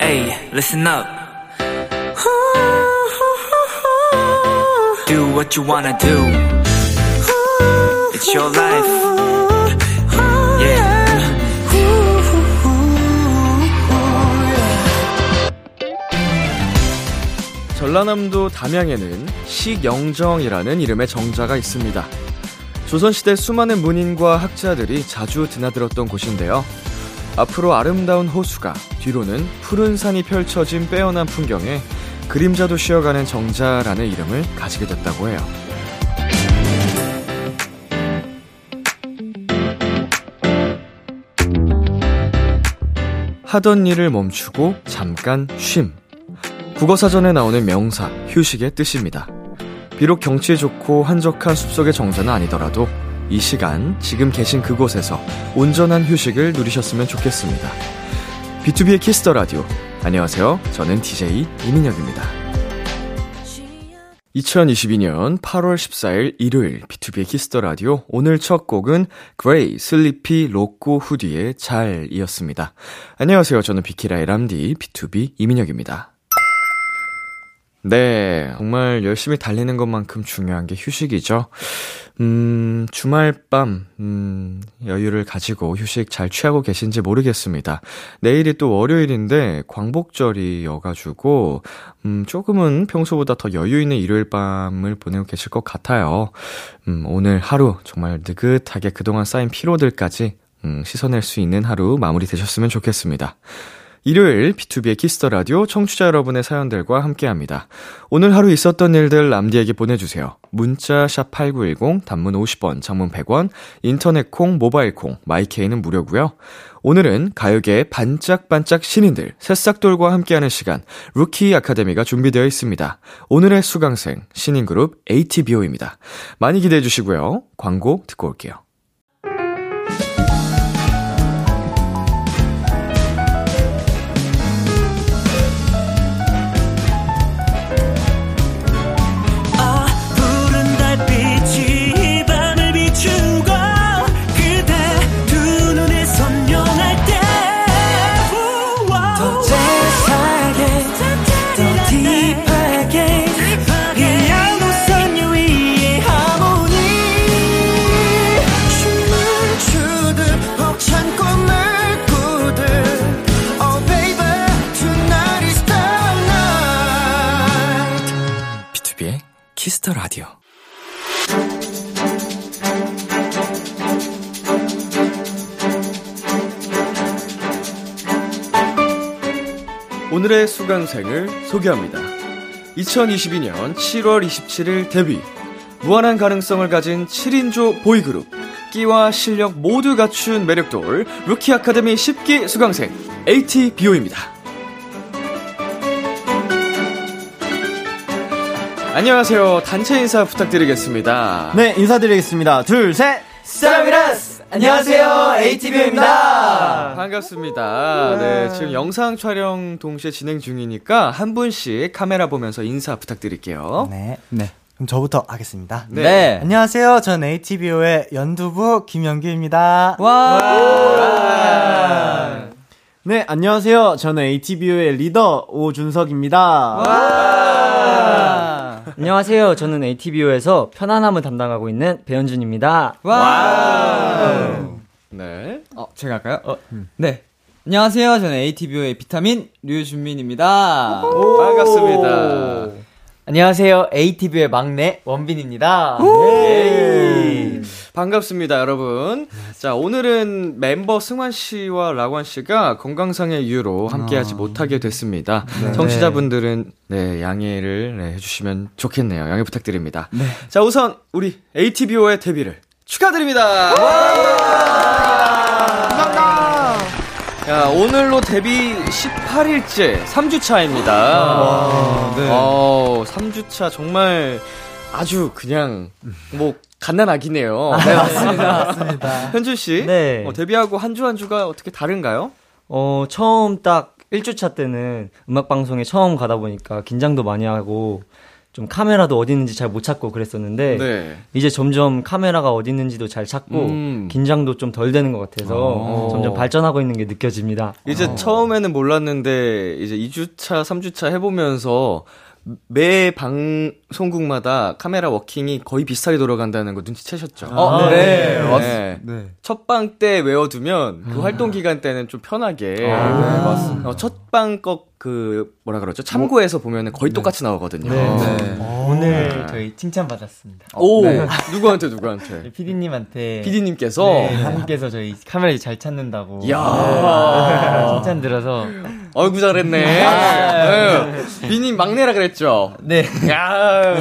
Hey, listen up. Do what you wanna do. It's your life. Yeah. 전라남도 담양에는 식영정이라는 이름의 정자가 있습니다. 조선시대 수많은 문인과 학자들이 자주 드나들었던 곳인데요. 앞으로 아름다운 호수가, 뒤로는 푸른 산이 펼쳐진 빼어난 풍경에 그림자도 쉬어가는 정자라는 이름을 가지게 됐다고 해요. 하던 일을 멈추고 잠깐 쉼. 국어사전에 나오는 명사, 휴식의 뜻입니다. 비록 경치 좋고 한적한 숲속의 정자는 아니더라도 이 시간, 지금 계신 그곳에서 온전한 휴식을 누리셨으면 좋겠습니다. B2B의 키스터 라디오. 안녕하세요. 저는 DJ 이민혁입니다. 2022년 8월 14일 일요일 B2B의 키스터 라디오 오늘 첫 곡은 그레이 슬리피 로꼬 후디의 잘이었습니다. 안녕하세요. 저는 비키라의 냠디 BTOB 이민혁입니다. 네, 정말 열심히 달리는 것만큼 중요한 게 휴식이죠. 음, 주말 밤, 음, 여유를 가지고 휴식 잘 취하고 계신지 모르겠습니다. 내일이 또 월요일인데 광복절이여가지고, 음, 조금은 평소보다 더 여유 있는 일요일 밤을 보내고 계실 것 같아요. 음, 오늘 하루 정말 느긋하게 그동안 쌓인 피로들까지, 음, 씻어낼 수 있는 하루 마무리 되셨으면 좋겠습니다. 일요일 B2B의 키스터 라디오 청취자 여러분의 사연들과 함께합니다. 오늘 하루 있었던 일들 냠디에게 보내주세요. 문자 샵 #8910 단문 50원, 장문 100원, 인터넷 콩, 모바일 콩, 마이케이는 무료고요. 오늘은 가요계의 반짝반짝 신인들 새싹돌과 함께하는 시간 루키 아카데미가 준비되어 있습니다. 오늘의 수강생 신인 그룹 ATBO입니다. 많이 기대해 주시고요. 광고 듣고 올게요. Kiss the Radio. 오늘의 수강생을 소개합니다. 2022년 7월 27일 데뷔. 무한한 가능성을 가진 7인조 보이그룹. 끼와 실력 모두 갖춘 매력돌 루키 아카데미 10기 수강생 ATBO입니다. 안녕하세요. 단체 인사 부탁드리겠습니다. 네, 인사드리겠습니다. 둘, 셋! 사라미라스! 안녕하세요, ATBO입니다. 반갑습니다. 네, 지금 영상 촬영 동시에 진행 중이니까 한 분씩 카메라 보면서 인사 부탁드릴게요. 네. 네. 그럼 저부터 하겠습니다. 네. 안녕하세요. 전 ATBO의 연두부 김영규입니다. 와. 네, 안녕하세요. 저는 ATBO의 리더 오준석입니다. 안녕하세요. 저는 ATBO에서 편안함을 담당하고 있는 배현준입니다. 네. 어, 제가 할까요? 네. 안녕하세요. 저는 ATBO의 비타민 류준민입니다. 반갑습니다. 안녕하세요. ATBO의 막내 원빈입니다. 예. 반갑습니다, 여러분. 자, 오늘은 멤버 승환 씨와 라관 씨가 건강상의 이유로 함께하지 못하게 됐습니다. 청취자분들은 네, 양해를 네, 해주시면 좋겠네요. 양해 부탁드립니다. 자, 우선 우리 ATBO의 데뷔를 축하드립니다. 야, 오늘로 데뷔 18일째 3주차입니다. 네. 어, 3주차 정말 아주 그냥 뭐 갓난아기네요. 네, 맞습니다. 맞습니다. 현준 씨, 네. 어, 데뷔하고 한 주 한 주가 어떻게 다른가요? 어, 처음 딱 1주차 때는 음악 방송에 처음 가다 보니까 긴장도 많이 하고 좀 카메라도 어디 있는지 잘 못 찾고 그랬었는데 네. 이제 점점 카메라가 어디 있는지도 잘 찾고 음. 긴장도 좀 덜 되는 것 같아서 어. 점점 발전하고 있는 게 느껴집니다. 이제 처음에는 몰랐는데 이제 2주차, 3주차 해보면서 매 방송국마다 카메라 워킹이 거의 비슷하게 돌아간다는 거 눈치채셨죠? 어, 네. 네. 맞- 네. 네. 첫방 때 외워두면 그 활동 기간 때는 좀 편하게. 네, 맞습니다. 어, 첫방 거 그 뭐라 그러죠? 참고해서 보면은 거의 똑같이 나오거든요. 네. 오늘 저희 칭찬 받았습니다. 오, 네. 누구한테 누구한테? PD님한테 PD님께서 네, 하님께서 저희 카메라 잘 찾는다고. 네, 칭찬 들어서 어이구 잘했네. 네. 비님 막내라 그랬죠? 네 야,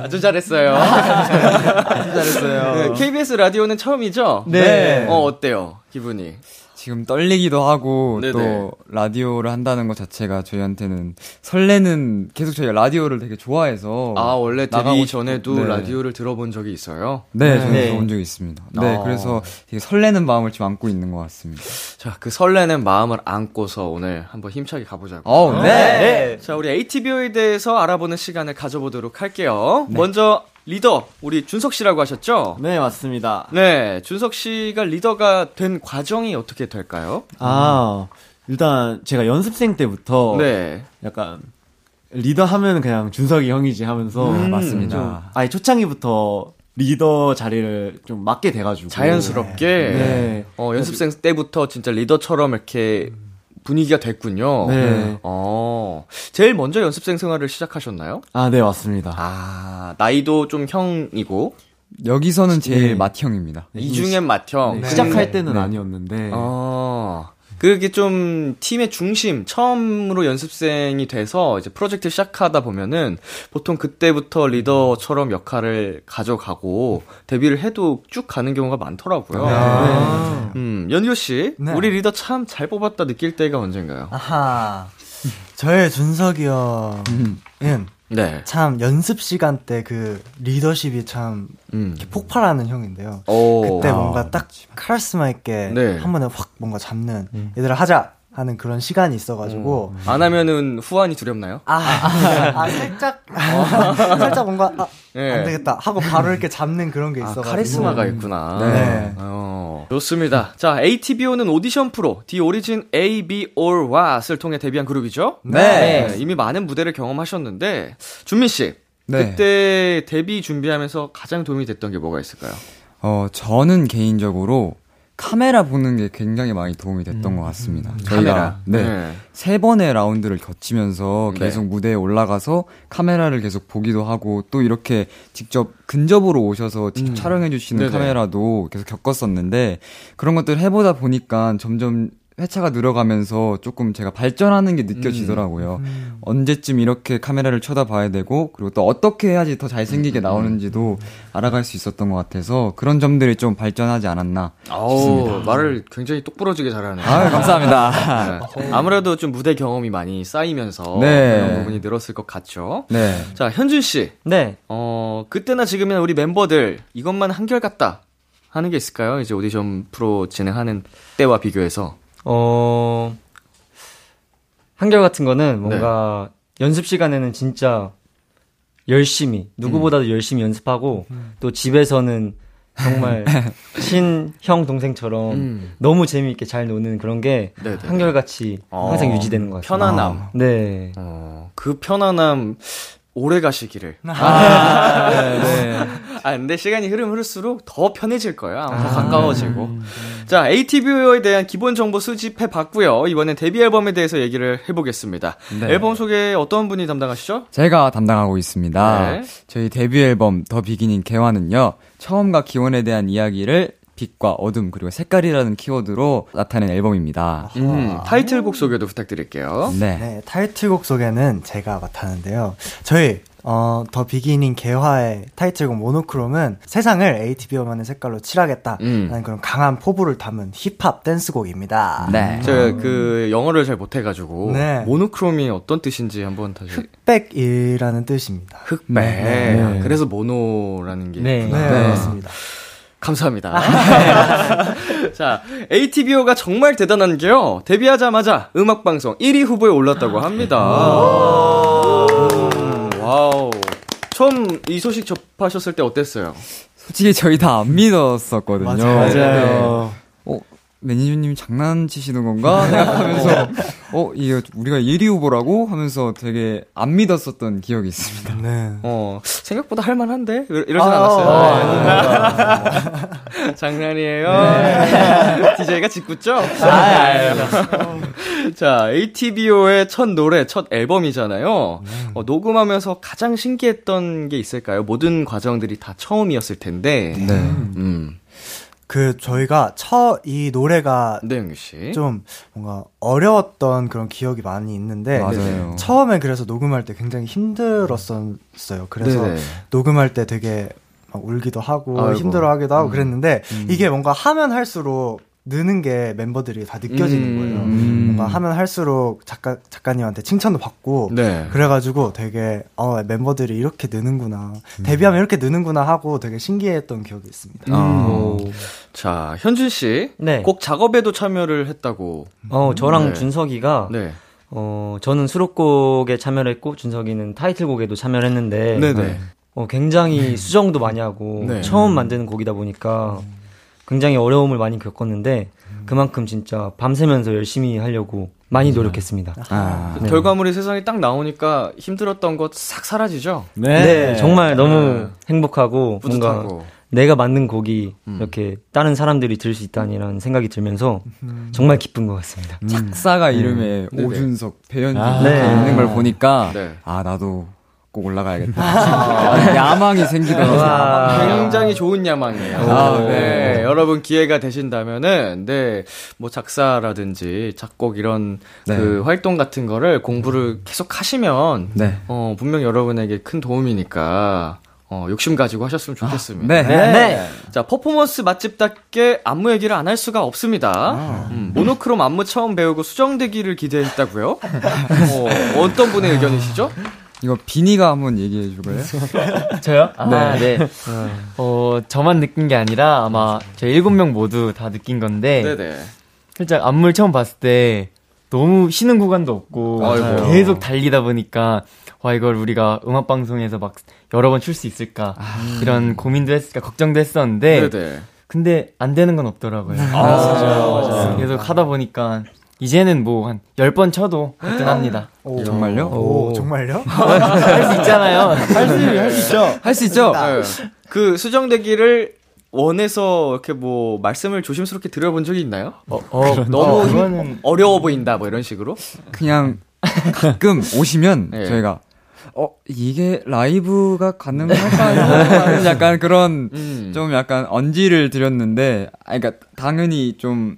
아주 잘했어요. 아주 잘했어요. KBS 라디오는 처음이죠? 네. 어, 어때요? 기분이? 지금 떨리기도 하고 네네. 또 라디오를 한다는 것 자체가 저희한테는 설레는 계속 저희가 라디오를 되게 좋아해서 아, 원래 나가고 데뷔 전에도 네. 라디오를 들어본 적이 있어요? 네, 저는 네. 들어본 적이 있습니다. 네, 아. 그래서 되게 설레는 마음을 지금 안고 있는 것 같습니다. 자, 그 설레는 마음을 안고서 오늘 한번 힘차게 가보자고. 어, 네. 자, 우리 ATBO에 대해서 알아보는 시간을 가져보도록 할게요. 먼저 리더, 우리 준석 씨라고 하셨죠? 네, 맞습니다. 네, 준석 씨가 리더가 된 과정이 어떻게 될까요? 아, 일단 제가 연습생 때부터 네. 약간 리더 하면 그냥 준석이 형이지 하면서 음, 맞습니다. 좀 아예 초창기부터 리더 자리를 좀 맡게 돼가지고 자연스럽게 네. 어, 연습생 때부터 진짜 리더처럼 이렇게 분위기가 됐군요. 네. 어, 제일 먼저 연습생 생활을 시작하셨나요? 아, 네, 맞습니다. 아, 나이도 좀 형이고, 여기서는 제일 네. 맏형입니다. 이 중엔 맏형. 네, 시작할 때는 네. 아니었는데 어, 그게 좀 팀의 중심, 처음으로 연습생이 돼서 이제 프로젝트 시작하다 보면은 보통 그때부터 리더처럼 역할을 가져가고 데뷔를 해도 쭉 가는 경우가 많더라고요. 음, 연효 씨, 네. 우리 리더 참 잘 뽑았다 느낄 때가 언젠가요? 아하. 저의 준석이 형은 네. 참 연습 시간 때 그 리더십이 참 음. 이렇게 폭발하는 형인데요. 오. 그때 뭔가 딱 카리스마 있게 네. 한 번에 확 뭔가 잡는 얘들아 하자 하는 그런 시간이 있어가지고 안 하면은 후환이 두렵나요? 아, 아, 살짝 살짝 뭔가 아, 네. 안 되겠다 하고 바로 이렇게 잡는 그런 게 아, 있어가지고 카리스마가 있구나. 네. 어, 좋습니다. 자, ATBO는 오디션 프로, The Origin A, B, or What을 통해 데뷔한 그룹이죠? 네. 이미 많은 무대를 경험하셨는데, 준민 씨. 네. 그때 데뷔 준비하면서 가장 도움이 됐던 게 뭐가 있을까요? 어, 저는 개인적으로 카메라 보는 게 굉장히 많이 도움이 됐던 것 같습니다. 저희가 네. 세 번의 라운드를 거치면서 네. 계속 무대에 올라가서 카메라를 계속 보기도 하고 또 이렇게 직접 근접으로 오셔서 직접 촬영해 주시는. 카메라도 계속 겪었었는데 그런 것들 을 해보다 보니까 점점 회차가 늘어가면서 조금 제가 발전하는 게 느껴지더라고요. 언제쯤 이렇게 카메라를 쳐다봐야 되고 그리고 또 어떻게 해야지 더 잘생기게 나오는지도 알아갈 수 있었던 것 같아서 그런 점들이 좀 발전하지 않았나 아우, 말을 굉장히 똑부러지게 잘하네요. 아 감사합니다. 네. 아무래도 좀 무대 경험이 많이 쌓이면서 네. 그런 부분이 늘었을 것 같죠. 네. 자, 현준 씨. 네. 어, 그때나 지금이나 우리 멤버들 이것만 한결같다 하는 게 있을까요? 이제 오디션 프로 진행하는 때와 비교해서. 어, 한결 같은 거는 뭔가 연습 시간에는 진짜 열심히, 누구보다도 열심히 연습하고, 또 집에서는 정말 친형 동생처럼 음. 너무 재미있게 잘 노는 그런 게 네네. 한결같이 어, 항상 유지되는 것 같아요. 편안함. 네. 어, 그 편안함 오래 가시기를. 아, 네. 아, 근데 시간이 흐름 흐를수록 더 편해질 거예요. 더 가까워지고. 자, ATVO에 대한 기본 정보 수집해 봤고요. 이번엔 데뷔 앨범에 대해서 얘기를 해보겠습니다. 네. 앨범 소개 어떤 분이 담당하시죠? 제가 담당하고 있습니다. 네. 저희 데뷔 앨범 더 비기닝 개화는요. 처음과 기원에 대한 이야기를 빛과 어둠 그리고 색깔이라는 키워드로 나타낸 앨범입니다. 음, 타이틀곡 소개도 부탁드릴게요. 네. 네, 타이틀곡 소개는 제가 맡았는데요. 저희 어, 더 비기닝 개화의 타이틀곡 모노크롬은 세상을 ATBO만의 색깔로 칠하겠다 음. 라는 그런 강한 포부를 담은 힙합 댄스곡입니다. 네. 제가 그 영어를 잘 못해가지고 네. 모노크롬이 어떤 뜻인지 한번 다시 흑백이라는 뜻입니다. 흑백 네. 그래서 모노라는 게 네. 있구나. 네, 맞습니다. 감사합니다. 자, ATBO가 정말 대단한 게요. 데뷔하자마자 음악방송 1위 후보에 올랐다고 합니다. 음, wow. 처음 이 소식 접하셨을 때 어땠어요? 솔직히 저희 다 안 믿었었거든요. 맞아요. 맞아요. 어, 매니저님 장난치시는 건가? 생각하면서, 어, 이게 우리가 1위 후보라고? 하면서 되게 안 믿었었던 기억이 있습니다. 네. 어, 생각보다 할만한데? 이러- 이러진 아, 않았어요. 아, 장난이에요. DJ가 짓궂죠? 자, ATBO의 첫 노래, 첫 앨범이잖아요. 어, 녹음하면서 가장 신기했던 게 있을까요? 모든 과정들이 다 처음이었을 텐데. 네. 음. 그 저희가 첫이 노래가 네, 영규 씨. 좀 뭔가 어려웠던 그런 기억이 많이 있는데 맞아요. 처음엔 그래서 녹음할 때 굉장히 힘들었었어요. 그래서 네네. 녹음할 때 되게 막 울기도 하고 아이고. 힘들어하기도 하고 음. 그랬는데 이게 뭔가 하면 할수록 느는 게 멤버들이 다 느껴지는 음. 거예요. 음. 뭔가 하면 할수록 작가 작가님한테 칭찬도 받고 네. 그래가지고 되게 어 멤버들이 이렇게 느는구나 음. 데뷔하면 이렇게 느는구나 하고 되게 신기했던 기억이 있습니다. 어. 자, 현준 씨. 네. 곡 작업에도 참여를 했다고. 어, 저랑 네. 준석이가 네. 어, 저는 수록곡에 참여를 했고 준석이는 타이틀곡에도 참여를 했는데 네네. 어, 굉장히 수정도 많이 하고 네. 처음 만드는 곡이다 보니까 굉장히 어려움을 많이 겪었는데 그만큼 진짜 밤새면서 열심히 하려고 많이 노력했습니다. 아, 네. 결과물이 세상에 딱 나오니까 힘들었던 것 싹 사라지죠? 네, 정말 너무 네. 행복하고 뭔가 뿌듯하고. 내가 만든 곡이 음. 이렇게 다른 사람들이 들을 수 있다니라는 생각이 들면서 정말 기쁜 것 같습니다. 작사가 이름에 네네. 오준석, 배현진 아. 이렇게 네. 있는 걸 보니까, 네. 아, 나도 꼭 올라가야겠다. 아, 야망이 생기더라고요. 굉장히 좋은 야망이에요. 아, 네. 네. 여러분 기회가 되신다면은, 네, 뭐 작사라든지 작곡 이런 네. 그 활동 같은 거를 공부를 계속 하시면, 네. 어, 분명 여러분에게 큰 도움이니까, 어, 욕심 가지고 하셨으면 좋겠습니다. 네. 네. 자, 퍼포먼스 맛집답게 안무 얘기를 안 할 수가 없습니다. 음, 모노크롬 안무 처음 배우고 수정되기를 기대했다고요? 어, 어떤 분의 의견이시죠? 이거 비니가 한번 얘기해 줄까요? 저요? 아, 네. 어, 저만 느낀 게 아니라 아마 저희 일곱 명 모두 다 느낀 건데 네네. 살짝 안무를 처음 봤을 때 너무 쉬는 구간도 없고 아이고. 계속 달리다 보니까 와 이걸 우리가 음악 방송에서 막 여러 번 출 수 있을까 이런 고민도 했을까 걱정도 했었는데 네네. 근데 안 되는 건 없더라고요. 맞아요. 계속 하다 보니까 이제는 뭐한열번 쳐도 거뜬합니다. 오, 정말요? 오, 정말요? 할 수 있잖아요. 할수 있죠. 할 수 있죠? 네. 그 수정되기를 원해서 이렇게 뭐 말씀을 조심스럽게 드려본 적이 있나요? 어, 어, 너무 힘- 그거는 어려워 보인다 뭐 이런 식으로? 그냥 가끔 오시면 네. 저희가 어 이게 라이브가 가능할까요? 하는 약간 그런 음. 좀 약간 언지를 드렸는데 아 그러니까 당연히 좀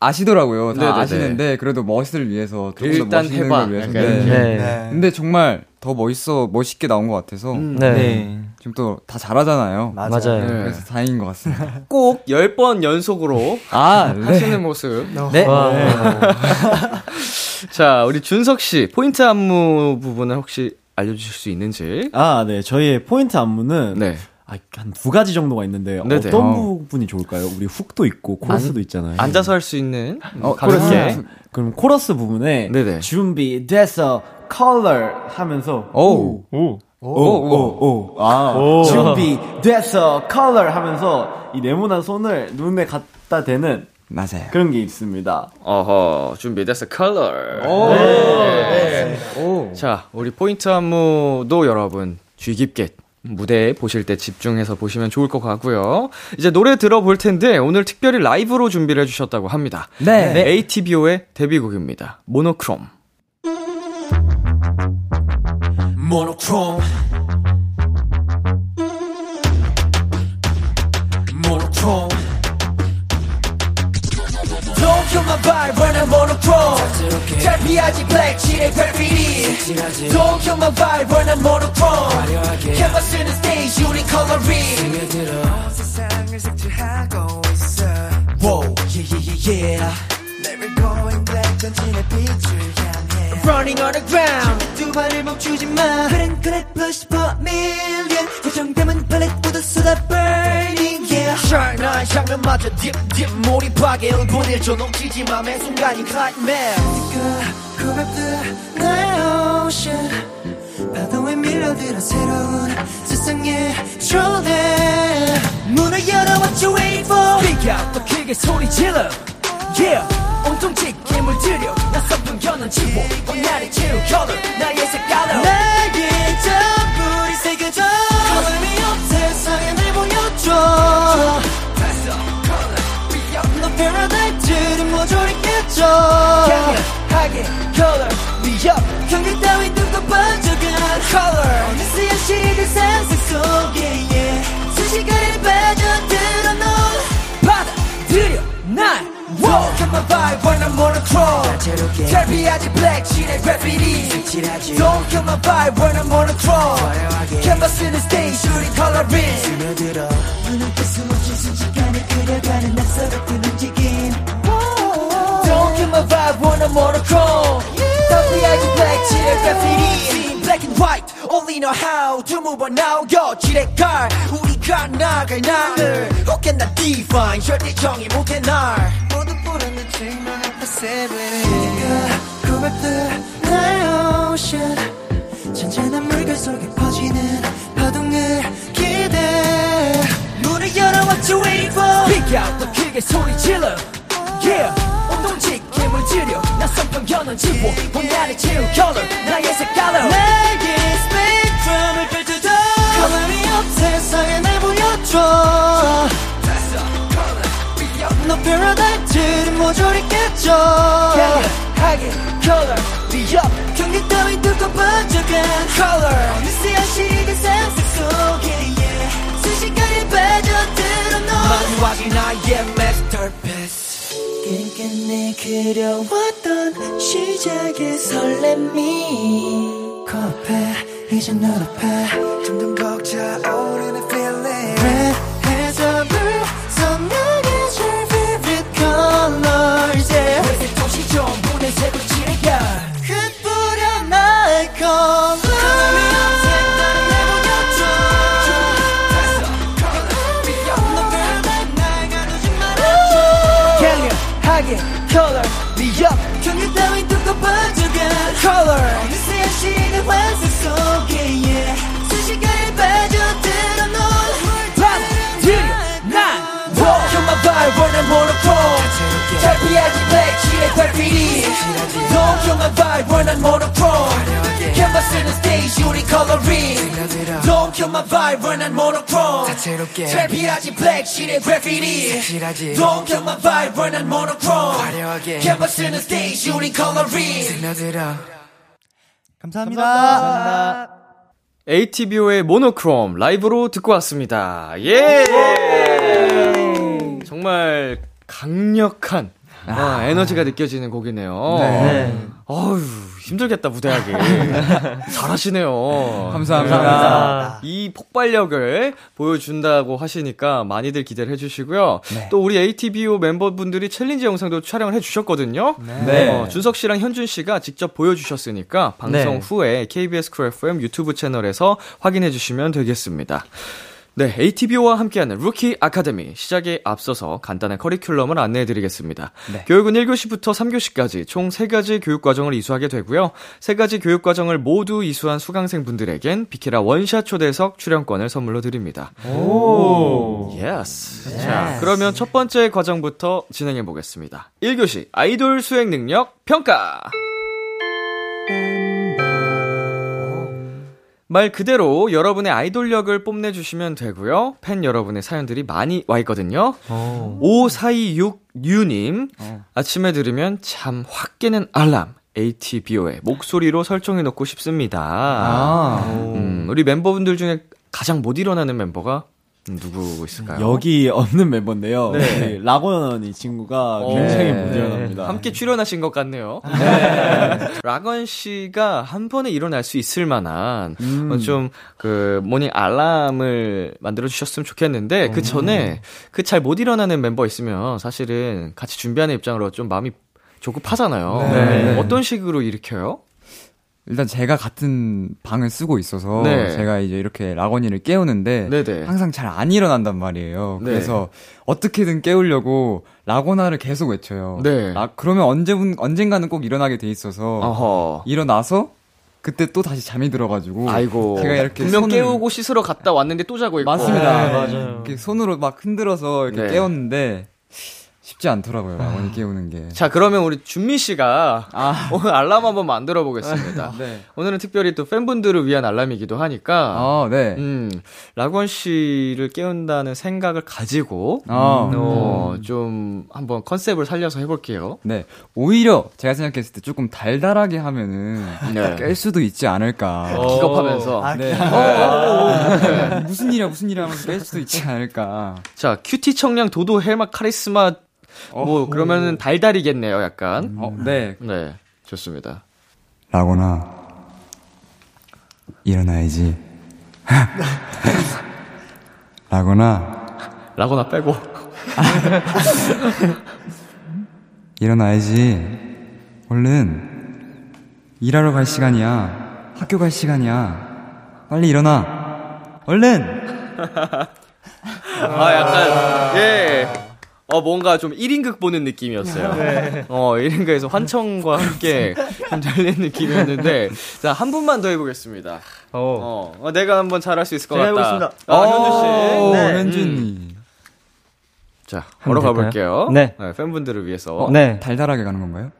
아시더라고요. 다 네네네. 아시는데 그래도 멋을 위해서 조금 더 일단 멋있는 해봐. 걸 위해서. 네. 네. 네. 근데 정말 더 멋있어 멋있게 나온 것 같아서 음. 네. 네. 지금 또 다 잘하잖아요. 맞아요. 맞아요. 네. 그래서 다행인 것 같습니다. 꼭 10번 연속으로 아, 하시는 모습. 네. 와, 자, 우리 준석 씨, 포인트 안무 부분을 혹시 알려주실 수 있는지? 아, 네. 저희의 포인트 안무는 네. 아, 한 두 가지 정도가 있는데 네네. 어떤 어. 부분이 좋을까요? 우리 훅도 있고 코러스도 있잖아요. 앉아서 할 수 있는 어, 가볍게. 코러스. 그럼 코러스 부분에 네네. 준비됐어 컬러 하면서 오. 오. 오오오 아 준비됐어 컬러 하면서 이 네모난 손을 눈에 갖다 대는 맞아요. 그런 게 있습니다. 어허, 준비됐어, 컬러. 오. 네. 오. 자, 우리 포인트 안무도 여러분 주의 깊게 무대 보실 때 집중해서 보시면 좋을 것 같고요. 이제 노래 들어볼 텐데 오늘 특별히 라이브로 준비를 해주셨다고 합니다. 네. ATBO의 데뷔곡입니다. 모노크롬. Monochrome. Monochrome. Vibe monochrome. 잘 피하지 black 칠의 graffiti. Don't kill my vibe when I'm monochrome. 캔버스는 stage 우리 coloring. 세상을 색칠하고 있어. Whoa, yeah, yeah, yeah, yeah. Never going black 전진의 빛을 향해. Running on the ground 두 발을 멈추지 마 그런 그래 push for million 고정되면 팔레트보다 쏟아 burning 나 장면마저 dip 몰입하게 1분 1초 놓치지 마. 매 순간이 climax 네가 고맙다 나의 ocean. 파도에 밀려들어 새로운 세상에 초대. 문을 열어 what you waiting for. Speak out 더 크게 소리 질러. Yeah 온통 짙게 물들여. 낯선 편견은 지워 온 날의 true color 나의 색깔로 나의 강력하게 color me up 경계 따윈 두고 번쩍한 color 어느새 현실이 된 상상 속에 yeah. 순식간에 빠져들어 넌 받아들여 날 Walk on my vibe when I'm monochrome 잘 피하지 black sheet의 graffiti Don't kill my vibe when I'm monochrome canvas는 stage 우린 coloring 눈앞에 Graffiti Black and white only know how to move on now 여 지뢰깔 우리가 나갈 날을 혹해 나 define 절대 정의 못해 날 모두 책망 앞에 세븐이 고백들 나의 ocean 잔잔한 물결 속에 퍼지는 파동을 기대 문을 열어 what you waiting for Speak out 더 크게 소리 질러 Yeah 온통 짙 게 물들여 낯선 편견은 지워 봄날의 chill color 나의 색깔로. 나의 스펙트럼을 펼쳐줘. up 세상에 날 보여줘. 너 패러다이트를 모조리겠죠. 강력하게 color me up 경계 따윈 두고 번쩍한 color. 어느새 현실이 된 상상 속에 yeah. 순식간에 빠져들어 너 마지막이 나의 masterpiece 끈끈히 그려왔던 시작의 설렘이 코앞에 이제 눈앞에. 점점 벅차오르는 feeling 하게 color me up. 경계 따윈 두고 번쩍한 color. 어느새 현실의 환상 속에 yeah. Vibe when I'm monochrome 잘 피하지 black sheet의 graffiti Don't kill my vibe when I'm monochrome canvas는 stage 우리 coloring Don't kill my vibe when I'm monochrome 잘 피하지 black sheet의 graffiti Don't kill my vibe when I'm monochrome canvas는 stage 우리 coloring 감사합니다. ATBO의 모노크롬 라이브로 듣고 왔습니다. 예! 정말 강력한 아, 에너지가 느껴지는 곡이네요. 네. 어휴, 힘들겠다, 무대하기. 잘하시네요. 감사합니다. 이 폭발력을 보여준다고 하시니까 많이들 기대를 해주시고요. 또 우리 ATBO 멤버분들이 챌린지 영상도 촬영을 해주셨거든요. 네. 어, 준석 씨랑 현준 씨가 직접 보여주셨으니까 방송 네. 후에 KBS Cool FM 유튜브 채널에서 확인해주시면 되겠습니다. 네, ATBO와 함께하는 루키 아카데미 시작에 앞서서 간단한 커리큘럼을 안내해 드리겠습니다. 교육은 1교시부터 3교시까지 총 3가지 교육과정을 이수하게 되고요. 3가지 교육과정을 모두 이수한 수강생분들에겐 비키라 원샷 초대석 출연권을 선물로 드립니다. 오, yes. 자, 그러면 첫 번째 과정부터 진행해 보겠습니다. 1교시 아이돌 수행 능력 평가. 말 그대로 여러분의 아이돌력을 뽐내주시면 되고요. 팬 여러분의 사연들이 많이 와 있거든요. 5426유님, 아침에 들으면 잠 확 깨는 알람. ATBO의 목소리로 설정해놓고 싶습니다. 아. 음, 우리 멤버분들 중에 가장 못 일어나는 멤버가 누구 있을까요? 여기 없는 멤버인데요. 네. 네. 락원 이 친구가 굉장히 네. 못 일어납니다. 함께 출연하신 것 같네요. 락원 씨가 한 번에 일어날 수 있을 만한 음. 어, 좀그 morning 알람을 만들어 주셨으면 좋겠는데 그 전에 그 잘 못 일어나는 멤버 있으면 사실은 같이 준비하는 입장으로 좀 마음이 조급하잖아요. 네. 어떤 식으로 일으켜요? 일단 제가 같은 방을 쓰고 있어서 네. 제가 이제 이렇게 라건이를 깨우는데 네네. 항상 잘 안 일어난단 말이에요. 네. 그래서 어떻게든 깨우려고 라고나를 계속 외쳐요. 네. 라- 그러면 언제 언젠가는 꼭 일어나게 돼 있어서 어허. 일어나서 그때 또 다시 잠이 들어가지고 아이고. 제가 이렇게 분명 손을- 깨우고 씻으러 갔다 왔는데 또 자고 있고. 맞습니다. 네, 네. 맞아요. 이렇게 손으로 막 흔들어서 이렇게 네. 깨웠는데 쉽지 않더라고요. 라곤이 깨우는 게. 자, 그러면 우리 준미 씨가 아. 오늘 알람 한번 만들어 보겠습니다. 네. 오늘은 특별히 또 팬분들을 위한 알람이기도 하니까 아, 네. 음, 라곤 씨를 깨운다는 생각을 가지고 아, 어, 좀 한번 컨셉을 살려서 해볼게요. 네. 오히려 제가 생각했을 때 조금 달달하게 하면은 네. 깰 수도 있지 않을까. 기겁하면서. 아, 네. 어, 무슨 일이야, 무슨 일이야 하면서 깰 수도 있지 않을까. 자, 큐티 청량 도도 헬마 카리스마 뭐 그러면은 달달이겠네요, 약간. 어, 네. 네, 좋습니다. 라거나, 일어나야지. 라거나, 라고나 빼고. 일어나야지. 얼른. 일하러 갈 시간이야. 학교 갈 시간이야. 빨리 일어나. 얼른! 아, 약간, 예. 어, 뭔가 좀 1인극 보는 느낌이었어요. 어, 1인극에서 환청과 함께 좀 잘린 느낌이었는데, 자, 한 분만 더 해보겠습니다. 어. 어, 어, 내가 한번 잘할 수 있을 것 같다. 해보겠습니다. 아, 현주씨. 오, 네. 현준이. 자, 걸어? 가볼게요. 네. 팬분들을 위해서. 네. 달달하게 가는 건가요?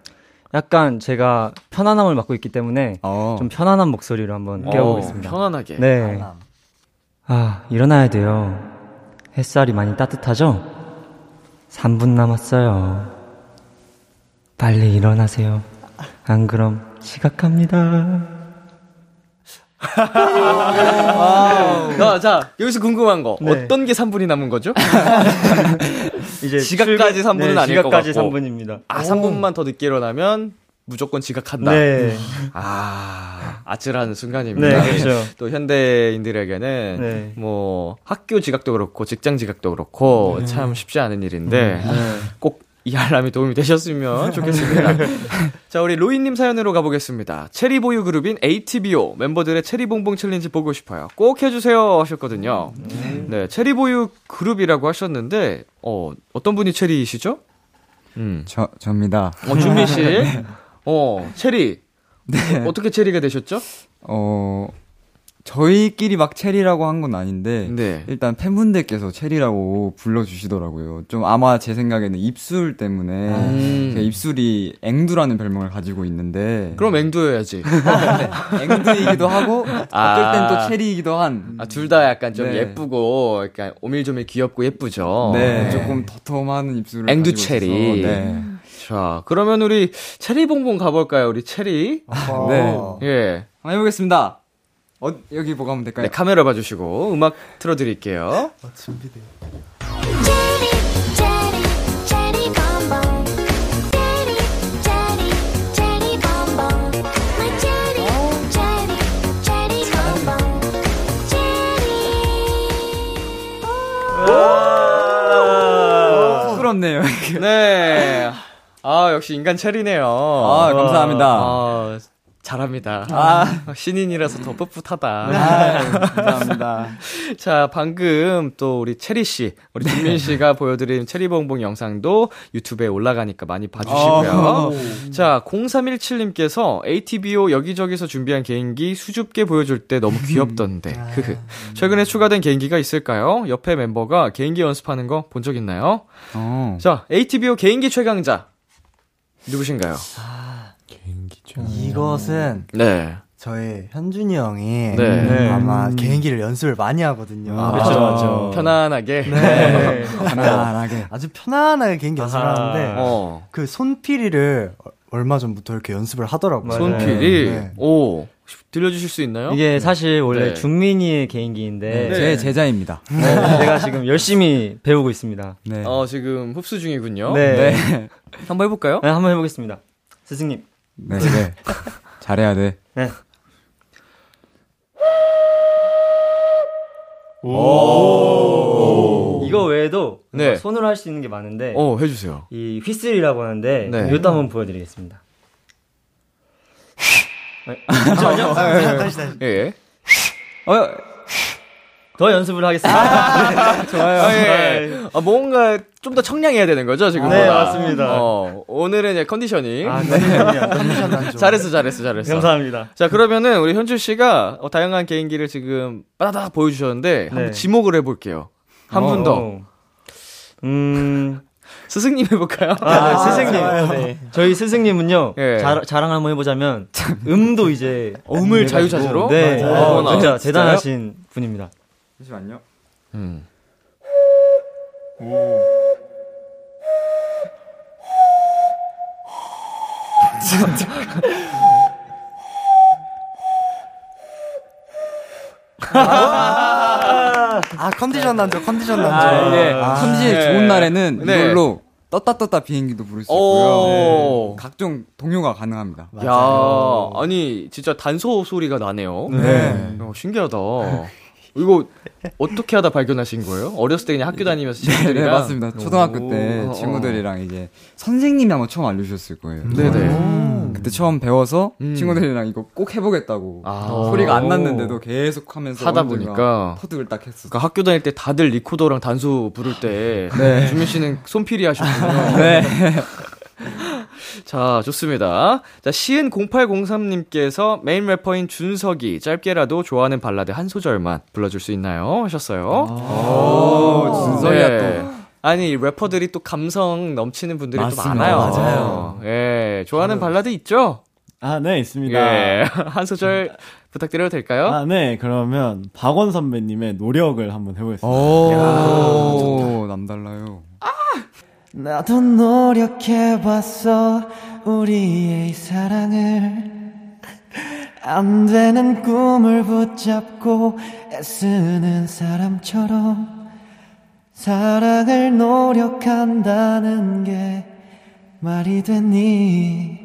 약간 제가 편안함을 맡고 있기 때문에 어. 좀 편안한 목소리로 한번 어, 깨워보겠습니다. 편안하게. 네. 아, 일어나야 돼요. 햇살이 많이 따뜻하죠? 3분 남았어요. 빨리 일어나세요. 안 그럼 지각합니다. 아, 자, 여기서 궁금한 거. 네. 어떤 게 3분이 남은 거죠? 이제 지각까지 3분은 아닐 것 지각까지 같고. 3분입니다. 아, 3분만 더 늦게 일어나면 무조건 지각한다. 네. 아, 아찔한 순간입니다. 네, 그렇죠. 또 현대인들에게는 네. 뭐 학교 지각도 그렇고 직장 지각도 그렇고 참 쉽지 않은 일인데 꼭 이 알람이 도움이 되셨으면 좋겠습니다. 자, 우리 로이님 사연으로 가보겠습니다. 체리보유 그룹인 ATBO 멤버들의 체리봉봉 챌린지 보고 싶어요. 꼭 해주세요 하셨거든요. 네, 체리보유 그룹이라고 하셨는데, 어, 어떤 분이 체리이시죠? 음. 저, 접니다. 어, 준미 씨. 어, 체리. 어, 떻게 체리가 되셨죠? 어, 저희끼리 막 체리라고 한 건 아닌데, 네. 일단 팬분들께서 체리라고 불러주시더라고요. 좀 아마 제 생각에는 입술 때문에, 음. 입술이 앵두라는 별명을 가지고 있는데, 그럼 앵두여야지. 앵두이기도 하고, 아. 어떨 땐 또 체리이기도 한, 아, 둘 다 약간 좀 네. 예쁘고, 약간 오밀조밀 귀엽고 예쁘죠. 네, 조금 더톰한 입술을 앵두 체리. 네. 자, 그러면 우리 체리봉봉 가볼까요? 우리 체리. 네. 예. 한번 해보겠습니다. 어, 여기 보고 하면 될까요? 네, 카메라 봐주시고 음악 틀어드릴게요. 준비돼. Jelly. 부끄럽네요. 네. 아, 역시 인간 체리네요. 아, 감사합니다. 아, 잘합니다. 아, 신인이라서 더 풋풋하다. 아, 감사합니다. 자, 방금 또 우리 체리 씨, 우리 준민 씨가 보여드린 체리봉봉 영상도 유튜브에 올라가니까 많이 봐주시고요. 자, 0317님께서 ATBO 여기저기서 준비한 개인기 수줍게 보여줄 때 너무 귀엽던데. 흐흐. 최근에 추가된 개인기가 있을까요? 옆에 멤버가 개인기 연습하는 거 본 적 있나요? 어. 자, ATBO 개인기 최강자. 누구신가요? 이것은 네. 저희 현준이 형이 네. 아마 개인기를 연습을 많이 하거든요. 아, 그렇죠, 맞죠. 편안하게. 네. 편안하게. 아주 편안하게 개인기 연습을 하는데 어. 그 손필이를 얼마 전부터 이렇게 연습을 하더라고요. 손필이. 네. 오. 들려주실 수 있나요? 이게 사실 원래 네. 준민이의 개인기인데 네. 제 제자입니다. 제가 지금 열심히 배우고 있습니다. 네. 어, 지금 흡수 중이군요. 네. 네. 한번 해볼까요? 네, 한번 해보겠습니다. 스승님. 네, 네. 잘해야 돼. 네. 이거 외에도 네. 손으로 할 수 있는 게 많은데 어, 해주세요. 이 휘슬이라고 하는데 네. 이것도 한번 보여드리겠습니다. 다시 다시. 예. 어, 더 연습을 하겠습니다. 좋아요. 아, 예. 아, 뭔가 좀 더 청량해야 되는 거죠, 지금? 네, 맞습니다. 어, 오늘은 이제 컨디셔닝. 아, 네. 컨디션 안 좋아. 잘했어, 잘했어, 잘했어. 감사합니다. 자, 그러면은 우리 현주 씨가 어, 다양한 개인기를 지금 빠다닥 보여주셨는데, 한번 네. 지목을 해볼게요. 한 분 더. 어. 음, 스승님 해볼까요? 아, 네, 스승님. 좋아요. 네. 저희 스승님은요, 예. 자, 자랑 한번 해보자면, 음도 이제. 음을 해가지고, 자유자재로? 네. 맞아요. 어. 진짜 진짜요? 대단하신 분입니다. 잠시만요. 음. 아 컨디션 난조 컨디션 난조. 아, 예. 아, 컨디션이 네. 좋은 날에는 네. 이걸로 떴다 떴다 비행기도 부를 수 오. 있고요. 네. 각종 동요가 가능합니다. 야, 아니 진짜 단소 소리가 나네요. 네. 어, 신기하다. 이거 어떻게 하다 발견하신 거예요? 어렸을 때 그냥 학교 다니면서 네, 친구들이랑 네, 맞습니다. 초등학교 때 오. 친구들이랑 이제 선생님이 아마 처음 알려주셨을 거예요. 네네. 그때 처음 배워서 음. 친구들이랑 이거 꼭 해보겠다고 아. 소리가 안 났는데도 계속 하면서 하다 보니까. 터득을 딱 했어. 그러니까 학교 다닐 때 다들 리코더랑 단소 부를 때 네. 주민 씨는 손필이 하셨군요. 네. 자, 좋습니다. 자, 시은 0803님께서 메인 래퍼인 준석이 짧게라도 좋아하는 발라드 한 소절만 불러줄 수 있나요? 하셨어요. 오, 준석이야 네. 또. 아니, 래퍼들이 또 감성 넘치는 분들이 또 맞습니다. 많아요. 맞아요. 예, 좋아하는 발라드 있죠? 아, 네, 있습니다. 예, 한 소절 부탁드려도 될까요? 아, 네, 그러면 박원 선배님의 노력을 한번 해보겠습니다. 오, 남달라요. 나도 노력해봤어 우리의 사랑을. 안 되는 꿈을 붙잡고 애쓰는 사람처럼 사랑을 노력한다는 게 말이 되니?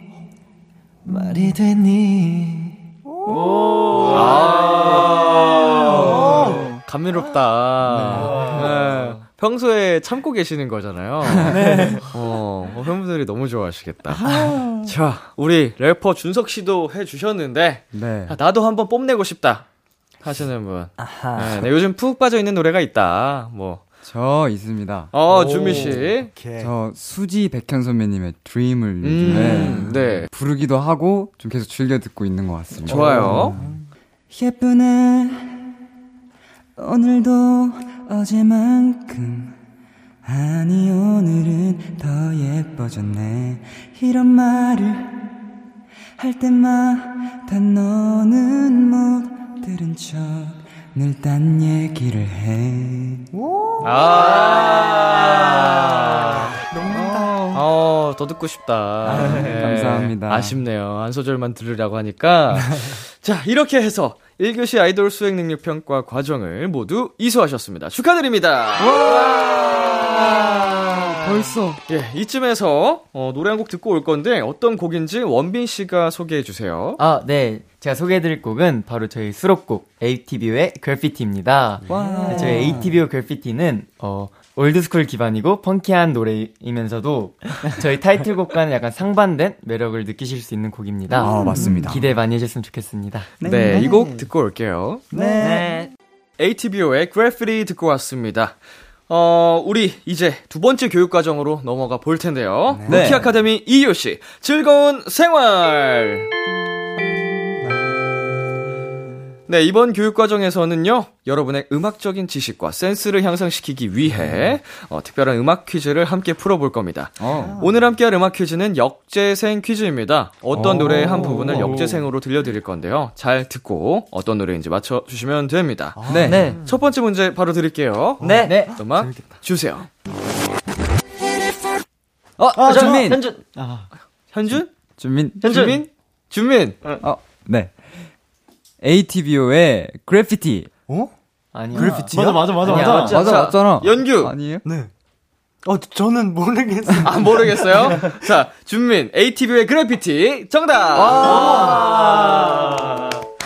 말이 되니? 감미롭다. 네. 평소에 참고 계시는 거잖아요. 네. 어, 어, 팬분들이 너무 좋아하시겠다. 자, 우리 래퍼 준석 씨도 해주셨는데, 네. 아, 나도 한번 뽐내고 싶다. 하시는 분. 네, 네, 요즘 푹 빠져 있는 노래가 있다. 뭐, 저 있습니다. 어, 주미 씨. 오케이. 저 수지 백현 선배님의 드림을 음, 요즘에 네. 부르기도 하고 좀 계속 즐겨 듣고 있는 것 같습니다. 좋아요. 예쁘네 오늘도 어제만큼 아니 오늘은 더 예뻐졌네 이런 말을 할 때마다 너는 못 들은 척 늘 딴 얘기를 해 아. 어, 더 듣고 싶다. 네. 감사합니다. 아쉽네요. 한 소절만 들으라고 하니까. 자, 이렇게 해서 1교시 아이돌 수행 능력 평가 과정을 모두 이수하셨습니다. 축하드립니다. 벌써 예, 이쯤에서 어, 노래 한 곡 듣고 올 건데 어떤 곡인지 원빈 씨가 소개해 주세요. 아, 네. 제가 소개해드릴 곡은 바로 저희 수록곡 ATBO의 그래피티입니다. 네, 저희 ATBO 그래피티는 어, old school 기반이고 funky한 노래이면서도 저희 타이틀곡과는 약간 상반된 매력을 느끼실 수 있는 곡입니다. 아 맞습니다. 기대 많이 해주셨으면 좋겠습니다. 네, 이곡 듣고 올게요. 네. ATBO의 그래피티 듣고 왔습니다. 어, 우리 이제 두 번째 교육 과정으로 넘어가 볼 텐데요. 네. 루키 아카데미 이효 씨, 즐거운 생활. 네, 이번 교육 과정에서는요, 여러분의 음악적인 지식과 센스를 향상시키기 위해, 어, 특별한 음악 퀴즈를 함께 풀어볼 겁니다. 어. 오늘 함께할 음악 퀴즈는 역재생 퀴즈입니다. 어떤 노래의 한 부분을 역재생으로 들려드릴 건데요. 잘 듣고 어떤 노래인지 맞춰주시면 됩니다. 네. 네. 첫 번째 문제 바로 드릴게요. 네. 네. 음악 주세요. 어, 아, 준민. 현준. 현준? 준민. 준민? 준민? 어, 네. ATBO의 그래피티. 어? 아니야. 그래피티야? 맞아, 맞아, 맞아, 아니야, 맞아. 맞아, 맞잖아. 연규. 아니에요? 네. 어 저는 모르겠어요. 아, 모르겠어요? 자, 준민, ATV의 그래피티, 정답!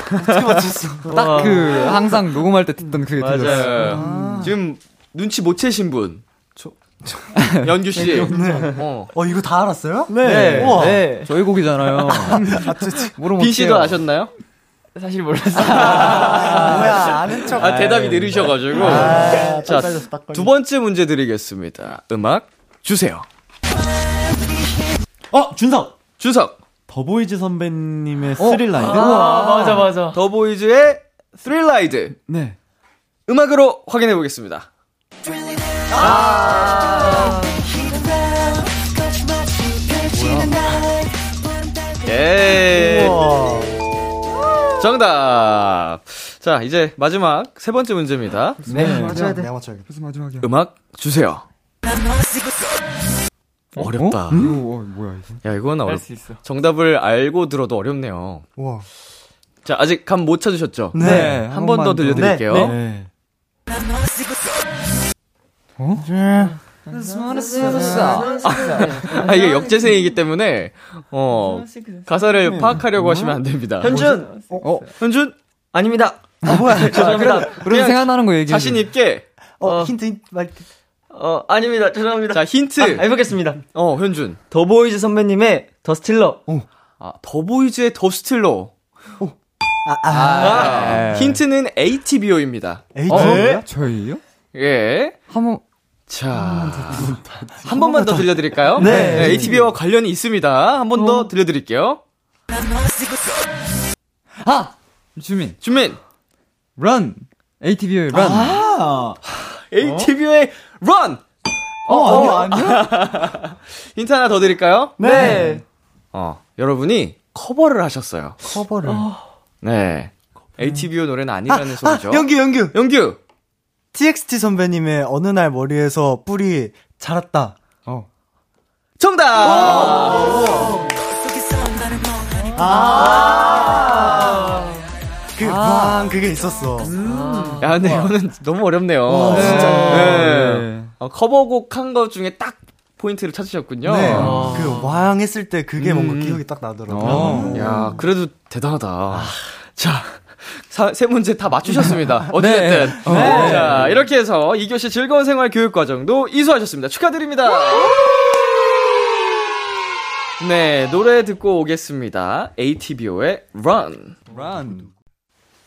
어떻게 맞췄어? 딱 그 항상 녹음할 때 듣던 그게 들렸어요. 맞아요. 지금 눈치 못 채신 분. 연규 씨. 어. 어 이거 다 알았어요? 네. 우와. 네. 저희 곡이잖아요. 모르면 빈 씨도. 아셨나요? 사실 몰랐어요. 뭐야, 아는 척. 아, 대답이 느리셔가지고. 아, 자. 두 번째 문제 드리겠습니다. 음악 주세요. 어, 준석! 준석. 더보이즈 선배님의 Thrill Ride? 아, 맞아, 맞아. 더보이즈의 스릴라이드. 네. 음악으로 확인해 보겠습니다. 예. 정답. 자, 이제 마지막 세 번째 문제입니다. 네, 맞춰야 돼. 내가 맞춰야겠다. 그래서 마지막이야. 음악 주세요. 어렵다. 어? 어, 뭐야 이거? 야, 이건 어렵. 수 있어. 정답을 알고 들어도 어렵네요. 우와. 자, 아직 감 못 찾으셨죠? 네. 한번더 번만 더. 들려드릴게요. 네. 아, 이게 역재생이기 때문에, 어, 가사를 파악하려고 하시면 안 됩니다. 현준! 어? 현준? 아닙니다. 아, 뭐야. 죄송합니다. 그래도 생각나는 거 얘기해. 자신 있게, 어, 힌트, 힌트, 말. 어, 아닙니다. 죄송합니다. 자, 힌트. 아, 해보겠습니다. 어, 현준. 더보이즈 선배님의 The Stealer. 아, 더보이즈의 The Stealer. 아, 아. 아, 힌트는 ATBO입니다. 어? 뭐야? 저희요? 예. 한번 자, 한 번만 더 들려드릴까요? 네. ATBO와 관련이 있습니다. 한 번더 들려드릴게요. 아 준민 준민. run ATBO의 run. 아, ATBO의 run! 어, 아니야, 아니야? 힌트 하나 더 드릴까요? 네. 어, 여러분이 커버를 하셨어요. 커버를. 네. ATBO 노래는 아니라는 소리죠. 연규, 연규. 영규! TXT 선배님의 어느 날 머리에서 뿔이 자랐다. 어. 정답! 그, 왕, 그게 있었어. 야, 근데 이거는 너무 어렵네요. 와, 진짜. 네. 어, 커버곡 한거 중에 딱 포인트를 찾으셨군요. 네. 그, 왕 했을 때 그게 뭔가 음. 기억이 딱 나더라고요. 어. 야, 그래도 대단하다. 자, 사- 세 문제 다 맞추셨습니다. 어쨌든. 네. 자, 이렇게 해서 2교시 즐거운 생활 교육 과정도 이수하셨습니다. 축하드립니다. 네, 노래 듣고 오겠습니다. ATBO의 Run. run.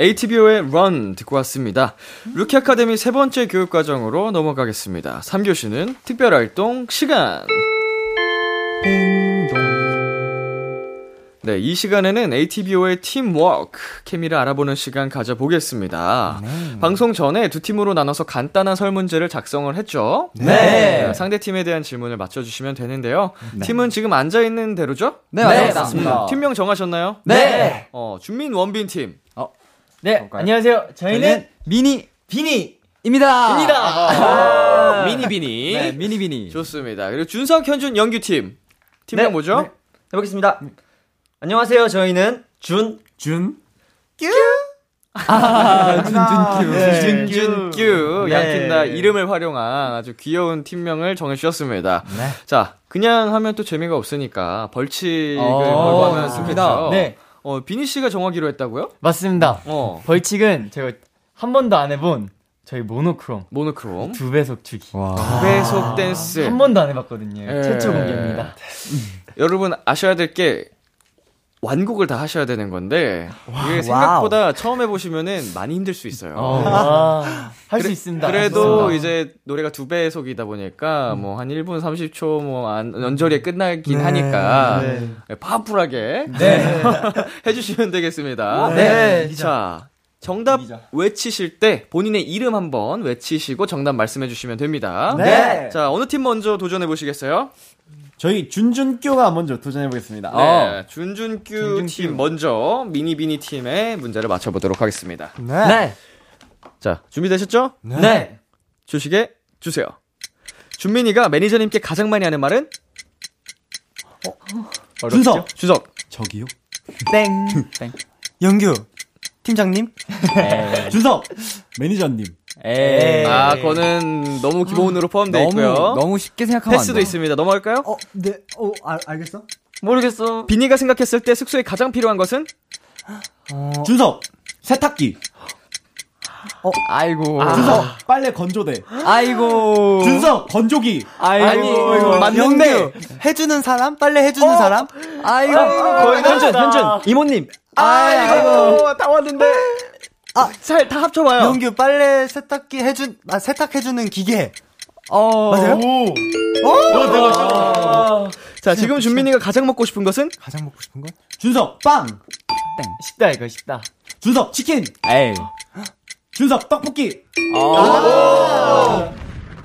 ATBO의 Run 듣고 왔습니다. 루키 아카데미 세 번째 교육 과정으로 넘어가겠습니다. 3교시는 특별 활동 시간. 네, 이 시간에는 ATBO의 팀워크, 케미를 알아보는 시간 가져보겠습니다. 방송 전에 두 팀으로 나눠서 간단한 설문지를 작성을 했죠. 네. 상대 팀에 대한 질문을 맞춰주시면 되는데요. 팀은 지금 앉아있는 대로죠? 네, 네, 맞습니다. 팀명 정하셨나요? 네. 어, 준민 원빈 팀. 네. 안녕하세요. 저희는 미니 비니. 입니다. 아, 미니 비니. 네, 미니 비니. 좋습니다. 그리고 준석, 현준, 영규 팀. 팀명 네. 뭐죠? 네. 해보겠습니다. 안녕하세요. 저희는 준. 준? 아, 준준큐. 네. 준준규 네. 양팀 다 이름을 활용한 아주 귀여운 팀명을 정해주셨습니다. 네. 자, 그냥 하면 또 재미가 없으니까 벌칙을 어, 걸고 하면 좋습니다. 좋겠죠. 네. 어, 비니 씨가 정하기로 했다고요? 맞습니다. 어, 벌칙은 제가 한 번도 안 해본 저희 모노크롬 모노크롬. 두 배속 주기. 와. 배속 댄스. 한 번도 안 해봤거든요. 예. 최초 공개입니다. 여러분 아셔야 될 게 완곡을 다 하셔야 되는 건데 이게 생각보다 처음 해보시면은 많이 힘들 수 있어요. 아, 할수 있습니다. 그래도. 이제 노래가 두 배속이다 보니까 뭐한 1분 30초 뭐 안, 연절에 끝나긴 네. 하니까 네. 파워풀하게 네. 해주시면 되겠습니다. 네. 자, 정답 외치실 때 본인의 이름 한번 외치시고 정답 말씀해 주시면 됩니다. 네. 자, 어느 팀 먼저 도전해 보시겠어요? 저희 준준교가 먼저 도전해보겠습니다. 네, 준준규 준준규. 팀 먼저 미니비니 팀의 문제를 맞춰보도록 하겠습니다. 네. 네. 자, 준비되셨죠? 네. 주시게 주세요. 준민이가 매니저님께 가장 많이 하는 말은? 어? 준석! 주석. 저기요? 땡. 영규. 팀장님? 준석! 매니저님. 에이. 아, 그거는 너무 기본으로 포함되어 너무 있고요. 너무 쉽게 생각하면 패스도 안 돼. 있습니다. 넘어갈까요? 어, 네, 어, 알, 알겠어? 모르겠어. 비니가 생각했을 때 숙소에 가장 필요한 것은? 준석! 세탁기. 아이고. 준석! 빨래 건조대. 아이고. 준석! 건조기. 아이고. 맞는데 해주는 사람? 빨래 해주는 사람? 아이고. 현준, 현준, 이모님. 아이고, 다 왔는데. 아, 잘, 다 합쳐봐요. 영규 빨래 세탁기 해준 아 세탁해주는 기계. 어. 맞아요? 자, 지금 준민이가 가장 먹고 싶은 것은? 가장 먹고 싶은 건? 준석 빵. 쉽다 이거 쉽다. 준석 치킨. 에이. 준석 떡볶이.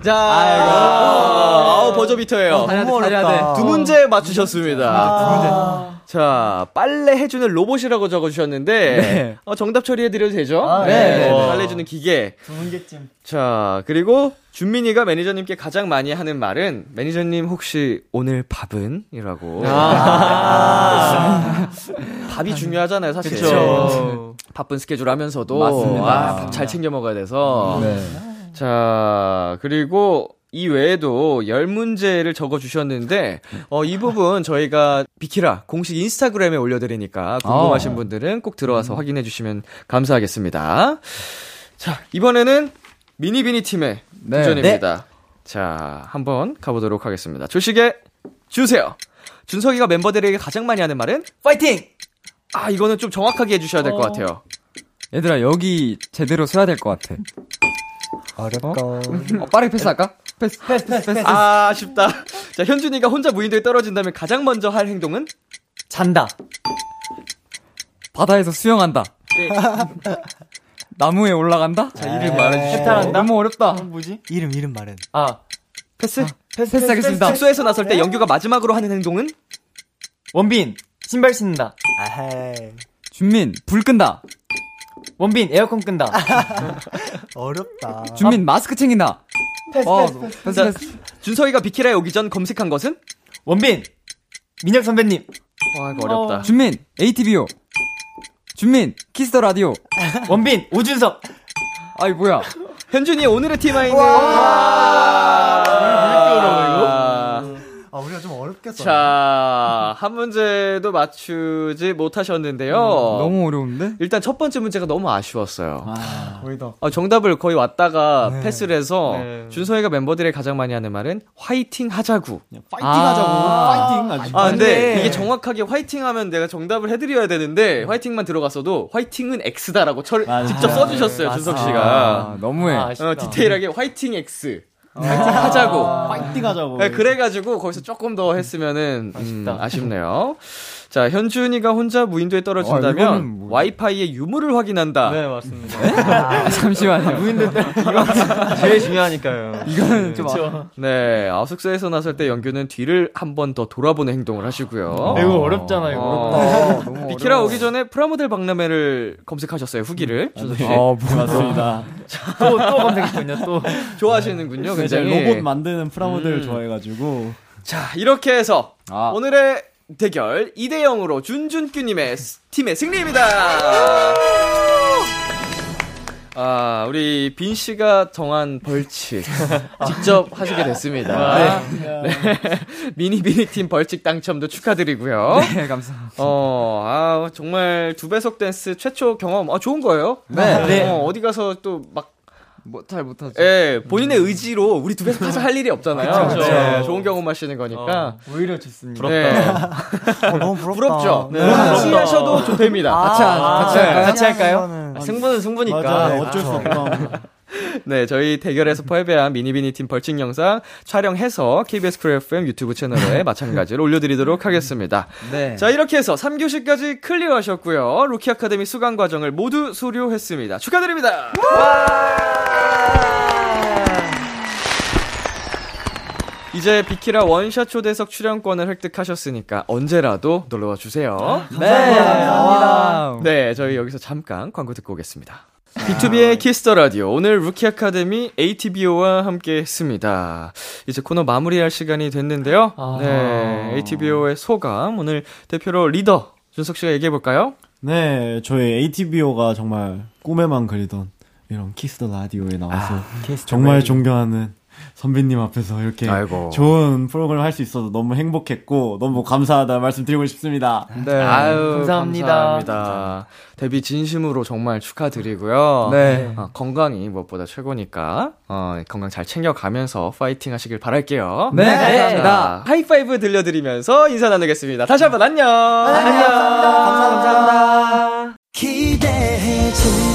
자, 아우, 버저비터예요. 너무 어렵다. 두 문제 맞추셨습니다. 자, 빨래 해주는 로봇이라고 적어주셨는데, 어, 정답 처리해드려도 되죠? 네. 빨래 해주는 기계. 두 문제쯤. 자, 그리고 준민이가 매니저님께 가장 많이 하는 말은, 매니저님 혹시 오늘 밥은? 이라고. 밥이 중요하잖아요, 사실. 그쵸. 바쁜 스케줄 하면서도. 맞습니다. 아, 밥 잘 챙겨 먹어야 돼서. 네. 자, 그리고 이 외에도 열 문제를 적어 주셨는데, 어, 이 부분 저희가 비키라 공식 인스타그램에 올려드리니까 궁금하신 아. 분들은 꼭 들어와서 확인해 주시면 감사하겠습니다. 자, 이번에는 미니비니 팀의 네. 도전입니다. 자, 한번 가보도록 하겠습니다. 조식에 주세요. 준석이가 멤버들에게 가장 많이 하는 말은? 파이팅! 아, 이거는 좀 정확하게 해주셔야 될것 같아요. 얘들아, 여기 제대로 써야 될 것 같아. 어렵다. 어, 빠르게 패스할까? 패스, 패스, 패스, 패스. 아, 아쉽다. 자, 현준이가 혼자 무인도에 떨어진다면 가장 먼저 할 행동은? 잔다. 바다에서 수영한다. 나무에 올라간다? 자, 이름 말해주시죠. 해탈한다? 너무 어렵다. 뭐지? 이름 이름 말은. 아 패스? 패스 하겠습니다. 숙소에서 나설 때 연규가 마지막으로 하는 행동은? 원빈 신발 신는다. 아헤이. 준민, 불 끈다. 원빈 에어컨 끈다. 어렵다. 준민, 마스크 챙긴다. 패스, 어, 패스, 자, 패스. 준석이가 비키라에 오기 전 검색한 것은? 원빈 민혁 선배님. 와, 이거 어렵다. 준민, ATBO. 준민, 키스 더 라디오. 원빈 오준석. 아이, 뭐야. 현준이 오늘의 TMI는? 아, 아 어렵게 써. 자, 한 문제도 맞추지 못하셨는데요. 너무 어려운데? 일단 첫 번째 문제가 너무 아쉬웠어요. 아, 정답을 거의 왔다가 네. 패스를 해서 네. 준서이가 멤버들이 가장 많이 하는 말은 화이팅 하자구. 파이팅 하자고. 파이팅 아주. 아, 근데 네. 이게 정확하게 화이팅 하면 내가 정답을 해드려야 되는데, 화이팅만 들어갔어도, 화이팅은 X다라고 철. 직접 써주셨어요, 준석 씨가. 아, 너무해. 아. 어, 디테일하게 화이팅 X. 화이팅 하자고. 파이팅 하자고. 네, 그래가지고 거기서 조금 더 했으면은 음. 아쉽네요. 자, 현준이가 혼자 무인도에 아, 떨어진다면 이거는 뭐- 와이파이의 유무를 확인한다. 네 맞습니다. 잠시만요. 제일 중요하니까요. 이거는 좀. 그렇죠. 네, 아, 숙소에서 나설 때 영규는 뒤를 한 번 더 돌아보는 행동을 하시고요. 이거 어렵잖아 이거. 어, 너무 비키라 어려워. 오기 전에 프라모델 박람회를 검색하셨어요, 후기를. 씨. 어, 맞습니다. 또 또 검색했군요 또. 좋아하시는군요, 이제 굉장히. 로봇 만드는 프라모델을 음. 좋아해가지고. 자, 이렇게 해서 아. 오늘의 대결 2대 0으로 준준규님의 스- 팀의 승리입니다. 아, 우리 빈 씨가 정한 벌칙 직접 하시게 됐습니다. 네. 미니 비니 팀 벌칙 당첨도 축하드리고요. 네, 감사합니다. 어, 아, 정말 두 배속 댄스 최초 경험, 아, 좋은 거예요. 네. 네. 어, 어디 가서 또 막, 뭐, 잘 못하죠. 예, 본인의 의지로 우리 두 배속 가서 할 일이 없잖아요. 그쵸. 네, 좋은 경험 하시는 거니까. 오히려 좋습니다. 네. 어, 너무 부럽다. 부럽죠? 네. 같이 부럽다. 하셔도 좋답니다. 같이, 하- 같이 네. 할까요? 같이 할까요? 아, 승부는 승부니까. 맞아. 네, 어쩔 수 없다. 네, 저희 대결에서 패배한 미니비니 팀 벌칙 영상 촬영해서 KBS 쿨 FM 유튜브 채널에 마찬가지로 올려드리도록 하겠습니다. 네. 자, 이렇게 해서 3교시까지 클리어하셨고요. 루키 아카데미 수강 과정을 모두 수료했습니다. 축하드립니다. 이제 비키라 원샷 초대석 출연권을 획득하셨으니까 언제라도 놀러와 주세요. 네. 감사합니다. 네, 저희 여기서 잠깐 광고 듣고 오겠습니다. BTOB의 키스 더 라디오 오늘 루키 아카데미 ATBO와 함께 했습니다. 이제 코너 마무리할 시간이 됐는데요. 아. 네, ATBO의 소감 오늘 대표로 리더 준석 씨가 얘기해 볼까요? 네, 저희 ATBO가 정말 꿈에만 그리던 이런 키스 더 라디오에 나와서 정말 존경하는 선배님 앞에서 이렇게 아이고. 좋은 프로그램 할 수 있어서 너무 행복했고 너무 감사하다 말씀드리고 싶습니다. 네. 아유, 감사합니다. 감사합니다. 데뷔 진심으로 정말 축하드리고요. 네. 어, 건강이 무엇보다 최고니까 어, 건강 잘 챙겨가면서 파이팅 하시길 바랄게요. 네, 자, 하이파이브 들려드리면서 인사 나누겠습니다. 다시 한번 안녕. 안녕. 감사합니다. 기대해 즐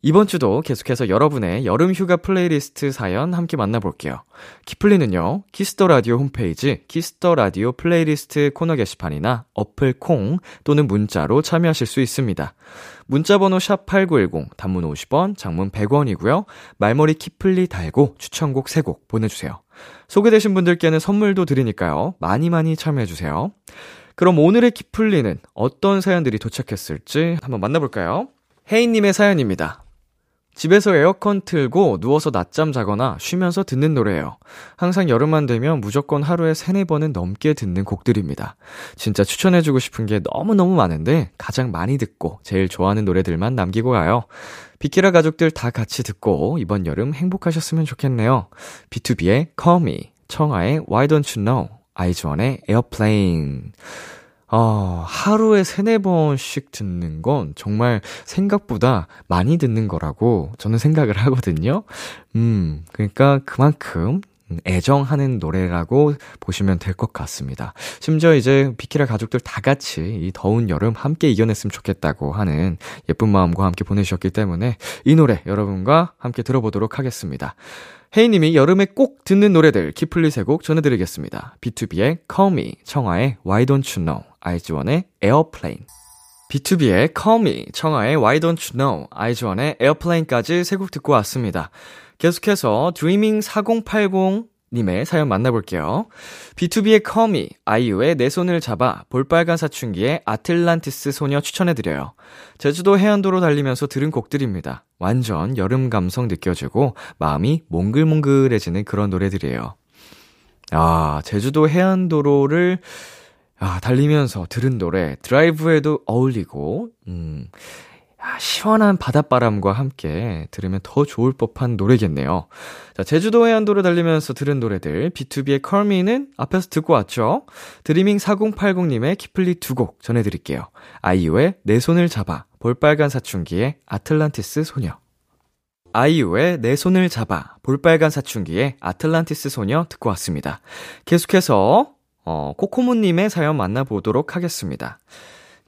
이번 주도 계속해서 여러분의 여름 휴가 플레이리스트 사연 함께 만나볼게요. 키플리는요, 키스 더 라디오 홈페이지 키스 더 라디오 플레이리스트 코너 게시판이나 어플 콩 또는 문자로 참여하실 수 있습니다. 문자 번호 샵8910 단문 50원, 장문 100원이고요. 말머리 키플리 달고 추천곡 3곡 보내 주세요. 소개되신 분들께는 선물도 드리니까요. 많이 많이 참여해 주세요. 그럼 오늘의 키플리는 어떤 사연들이 도착했을지 한번 만나볼까요? 혜인님의 사연입니다. 집에서 에어컨 틀고 누워서 낮잠 자거나 쉬면서 듣는 노래예요. 항상 여름만 되면 무조건 하루에 세네 번은 넘게 듣는 곡들입니다. 진짜 추천해주고 싶은 게 너무너무 많은데 가장 많이 듣고 제일 좋아하는 노래들만 남기고 가요. 비키라 가족들 다 같이 듣고 이번 여름 행복하셨으면 좋겠네요. B2B의 Call Me, 청하의 Why Don't You Know, 아이즈원의 Airplane. 어, 하루에 세네 번씩 듣는 건 정말 생각보다 많이 듣는 거라고 저는 생각을 하거든요. 음, 그러니까 그만큼 애정하는 노래라고 보시면 될 것 같습니다. 심지어 이제 비키라 가족들 다 같이 이 더운 여름 함께 이겨냈으면 좋겠다고 하는 예쁜 마음과 함께 보내주셨기 때문에 이 노래 여러분과 함께 들어보도록 하겠습니다. 혜이님이 여름에 꼭 듣는 노래들 키플리 세곡 전해드리겠습니다. B2B의 Call Me, 청하의 Why Don't You Know, 아이즈원의 Airplane. B2B의 Call Me, 청하의 Why Don't You Know, 아이즈원의 Airplane까지 세 곡 듣고 왔습니다. 계속해서 Dreaming 4080 님의 사연 만나볼게요. B2B의 Call Me, 아이유의 내 손을 잡아, 볼빨간 사춘기의 아틀란티스 소녀 추천해드려요. 제주도 해안도로 달리면서 들은 곡들입니다. 완전 여름 감성 느껴지고 마음이 몽글몽글해지는 그런 노래들이에요. 아, 제주도 해안도로를 아, 달리면서 들은 노래 드라이브에도 어울리고 음. 아, 시원한 바닷바람과 함께 들으면 더 좋을 법한 노래겠네요. 자, 제주도 해안도로 달리면서 들은 노래들 B2B의 컬미는 앞에서 듣고 왔죠. 드리밍 4080님의 키플리 두 곡 전해드릴게요. 아이유의 내 손을 잡아, 볼빨간 사춘기의 아틀란티스 소녀. 아이유의 내 손을 잡아, 볼빨간 사춘기의 아틀란티스 소녀 듣고 왔습니다. 계속해서 어, 코코모님의 사연 만나보도록 하겠습니다.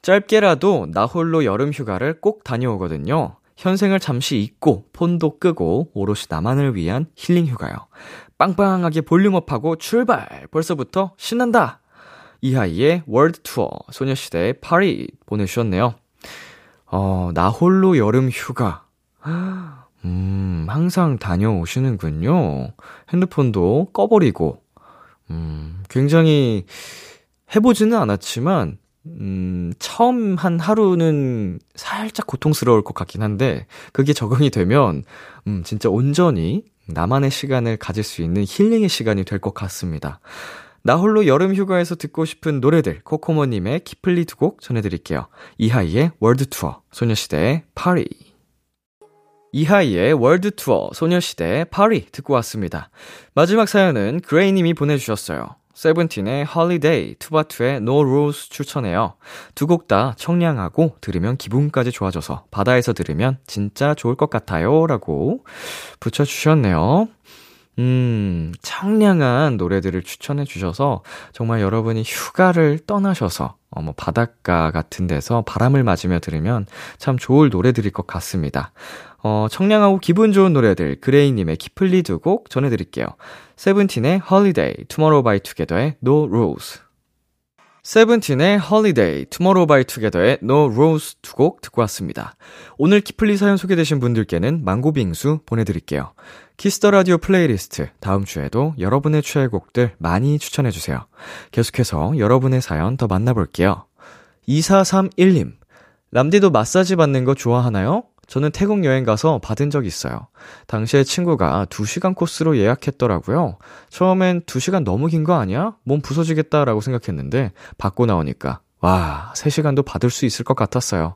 짧게라도 나 홀로 여름 휴가를 꼭 다녀오거든요. 현생을 잠시 잊고 폰도 끄고 오롯이 나만을 위한 힐링 휴가요. 빵빵하게 volume up하고 출발! 벌써부터 신난다! 이하이의 World Tour, 소녀시대의 파리 보내주셨네요. 어, 나 홀로 여름 휴가. 음, 항상 다녀오시는군요. 핸드폰도 꺼버리고, 음, 굉장히 해보지는 않았지만, 음, 처음 한 하루는 살짝 고통스러울 것 같긴 한데, 그게 적응이 되면, 음, 진짜 온전히, 나만의 시간을 가질 수 있는 힐링의 시간이 될 것 같습니다. 나 홀로 여름 휴가에서 듣고 싶은 노래들 코코모님의 키플리 두 곡 전해드릴게요. 이하이의 World Tour, 소녀시대의 파리. 이하이의 World Tour, 소녀시대의 파리 듣고 왔습니다. 마지막 사연은 그레이님이 보내주셨어요. 세븐틴의 Holiday, 투바투의 No Rules 추천해요. 두 곡 다 청량하고 들으면 기분까지 좋아져서 바다에서 들으면 진짜 좋을 것 같아요. 라고 붙여주셨네요. 음, 청량한 노래들을 추천해 주셔서 정말 여러분이 휴가를 떠나셔서 어, 뭐 바닷가 같은 데서 바람을 맞으며 들으면 참 좋을 노래들일 것 같습니다. 어, 청량하고 기분 좋은 노래들 그레이님의 키플리 두 곡 전해드릴게요. 세븐틴의 Holiday, Tomorrow by Together의 No Rules. 세븐틴의 Holiday, Tomorrow by Together의 No Rules 두 곡 듣고 왔습니다. 오늘 키플리 사연 소개되신 분들께는 망고 빙수 보내드릴게요. 키스 더 라디오 플레이리스트 다음 주에도 여러분의 최애곡들 많이 추천해주세요. 계속해서 여러분의 사연 더 만나볼게요. 2431님, 람디도 마사지 받는 거 좋아하나요? 저는 태국 여행 가서 받은 적 있어요. 당시에 친구가 2시간 코스로 예약했더라고요. 처음엔 2시간 너무 긴 거 아니야? 몸 부서지겠다라고 생각했는데 받고 나오니까 와, 3시간도 받을 수 있을 것 같았어요.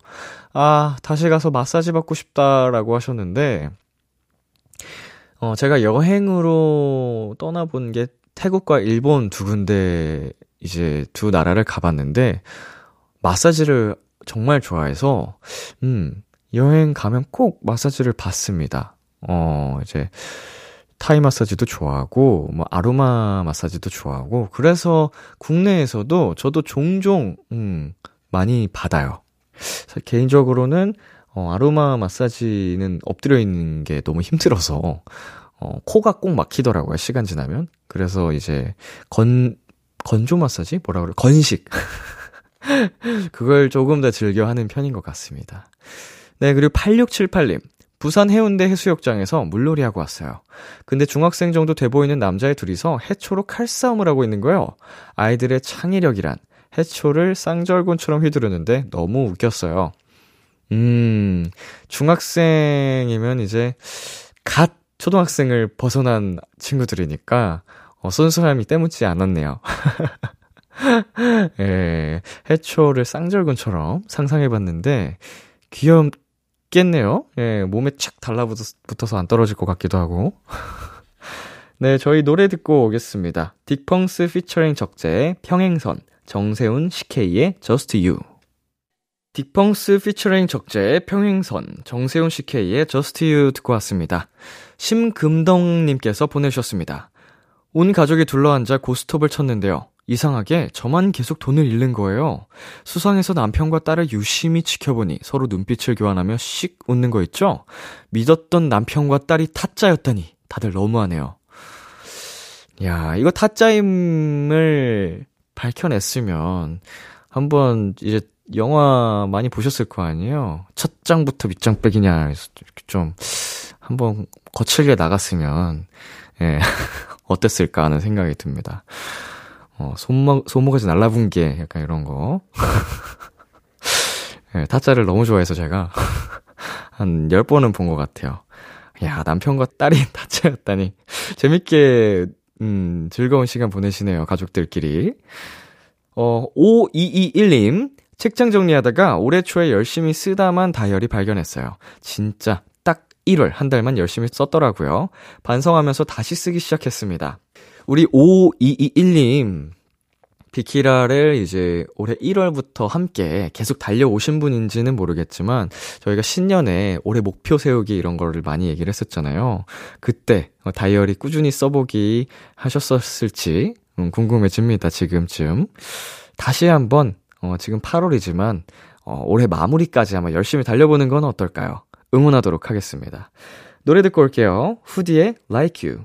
아, 다시 가서 마사지 받고 싶다라고 하셨는데 어, 제가 여행으로 떠나본 게 태국과 일본 두 군데 이제 두 나라를 가봤는데 마사지를 정말 좋아해서 음, 여행 가면 꼭 마사지를 받습니다. 어, 이제 타이 마사지도 좋아하고 뭐 아로마 마사지도 좋아하고 그래서 국내에서도 저도 종종 음, 많이 받아요. 개인적으로는 어, 아로마 마사지는 엎드려 있는 게 너무 힘들어서, 어, 코가 꼭 막히더라고요, 시간 지나면. 그래서 이제, 건, 건조 마사지? 뭐라 그래? 건식. 그걸 조금 더 즐겨 하는 편인 것 같습니다. 네, 그리고 8678님. 부산 해운대 해수욕장에서 물놀이 하고 왔어요. 근데 중학생 정도 돼 보이는 남자애 둘이서 해초로 칼싸움을 하고 있는 거예요. 아이들의 창의력이란 해초를 쌍절곤처럼 휘두르는데 너무 웃겼어요. 음, 중학생이면 이제 갓 초등학생을 벗어난 친구들이니까 어, 순수함이 때묻지 않았네요. 예, 해초를 쌍절곤처럼 상상해봤는데 귀엽 겠네요. 예, 몸에 착 달라붙어서 안 떨어질 것 같기도 하고. 네, 저희 노래 듣고 오겠습니다. 딕펑스 피처링 적재의 평행선, 정세훈 CK의 Just You. 딕펑스 피처링 적재의 평행선, 정세훈 CK의 Just You 듣고 왔습니다. 심금덕님께서 보내주셨습니다. 온 가족이 둘러앉아 고스톱을 쳤는데요. 이상하게 저만 계속 돈을 잃는 거예요. 수상해서 남편과 딸을 유심히 지켜보니 서로 눈빛을 교환하며 씩 웃는 거 있죠? 믿었던 남편과 딸이 타짜였다니 다들 너무하네요. 야, 이거 타짜임을 밝혀냈으면 한번 이제 영화 많이 보셨을 거 아니에요? 첫 장부터 밑장 빼기냐, 좀, 한번 거칠게 나갔으면, 예, 어땠을까 하는 생각이 듭니다. 어, 손목, 손목에서 날라분 게 약간 이런 거. 예, 타짜를 너무 좋아해서 제가 한 10번은 본 것 같아요. 야, 남편과 딸이 타짜였다니. 재밌게, 음, 즐거운 시간 보내시네요, 가족들끼리. 어, 5221님. 책장 정리하다가 올해 초에 열심히 쓰다만 다이어리 발견했어요. 진짜 딱 1월 한 달만 열심히 썼더라고요. 반성하면서 다시 쓰기 시작했습니다. 우리 5221님, 비키라를 이제 올해 1월부터 함께 계속 달려오신 분인지는 모르겠지만, 저희가 신년에 올해 목표 세우기 이런 거를 많이 얘기를 했었잖아요. 그때 다이어리 꾸준히 써보기 하셨었을지 음, 궁금해집니다, 지금쯤. 다시 한번, 어, 지금 8월이지만, 어, 올해 마무리까지 한번 열심히 달려보는 건 어떨까요? 응원하도록 하겠습니다. 노래 듣고 올게요. 후디의 Like You.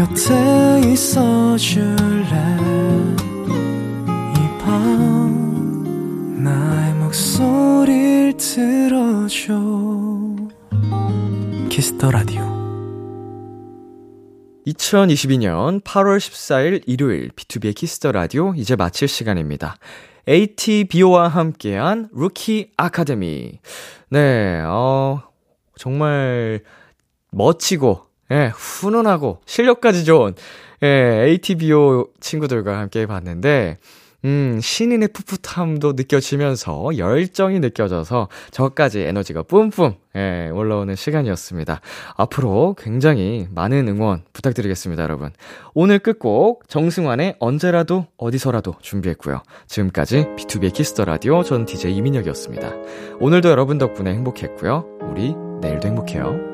곁에 있어 줄래 이 밤 나의 목소리를 들어줘 키스 더 라디오 2022년 8월 14일 일요일 BTOB의 키스 더 라디오 이제 마칠 시간입니다. ATBO와 함께한 루키 아카데미. 네, 어, 정말 멋지고, 예, 훈훈하고, 실력까지 좋은, 예, ATBO 친구들과 함께 봤는데, 음, 신인의 풋풋함도 느껴지면서 열정이 느껴져서 저까지 에너지가 뿜뿜, 예, 올라오는 시간이었습니다. 앞으로 굉장히 많은 응원 부탁드리겠습니다, 여러분. 오늘 끝곡 정승환의 언제라도 어디서라도 준비했고요. 지금까지 BTOB의 키스 더 라디오 전 DJ 이민혁이었습니다. 오늘도 여러분 덕분에 행복했고요. 우리 내일도 행복해요.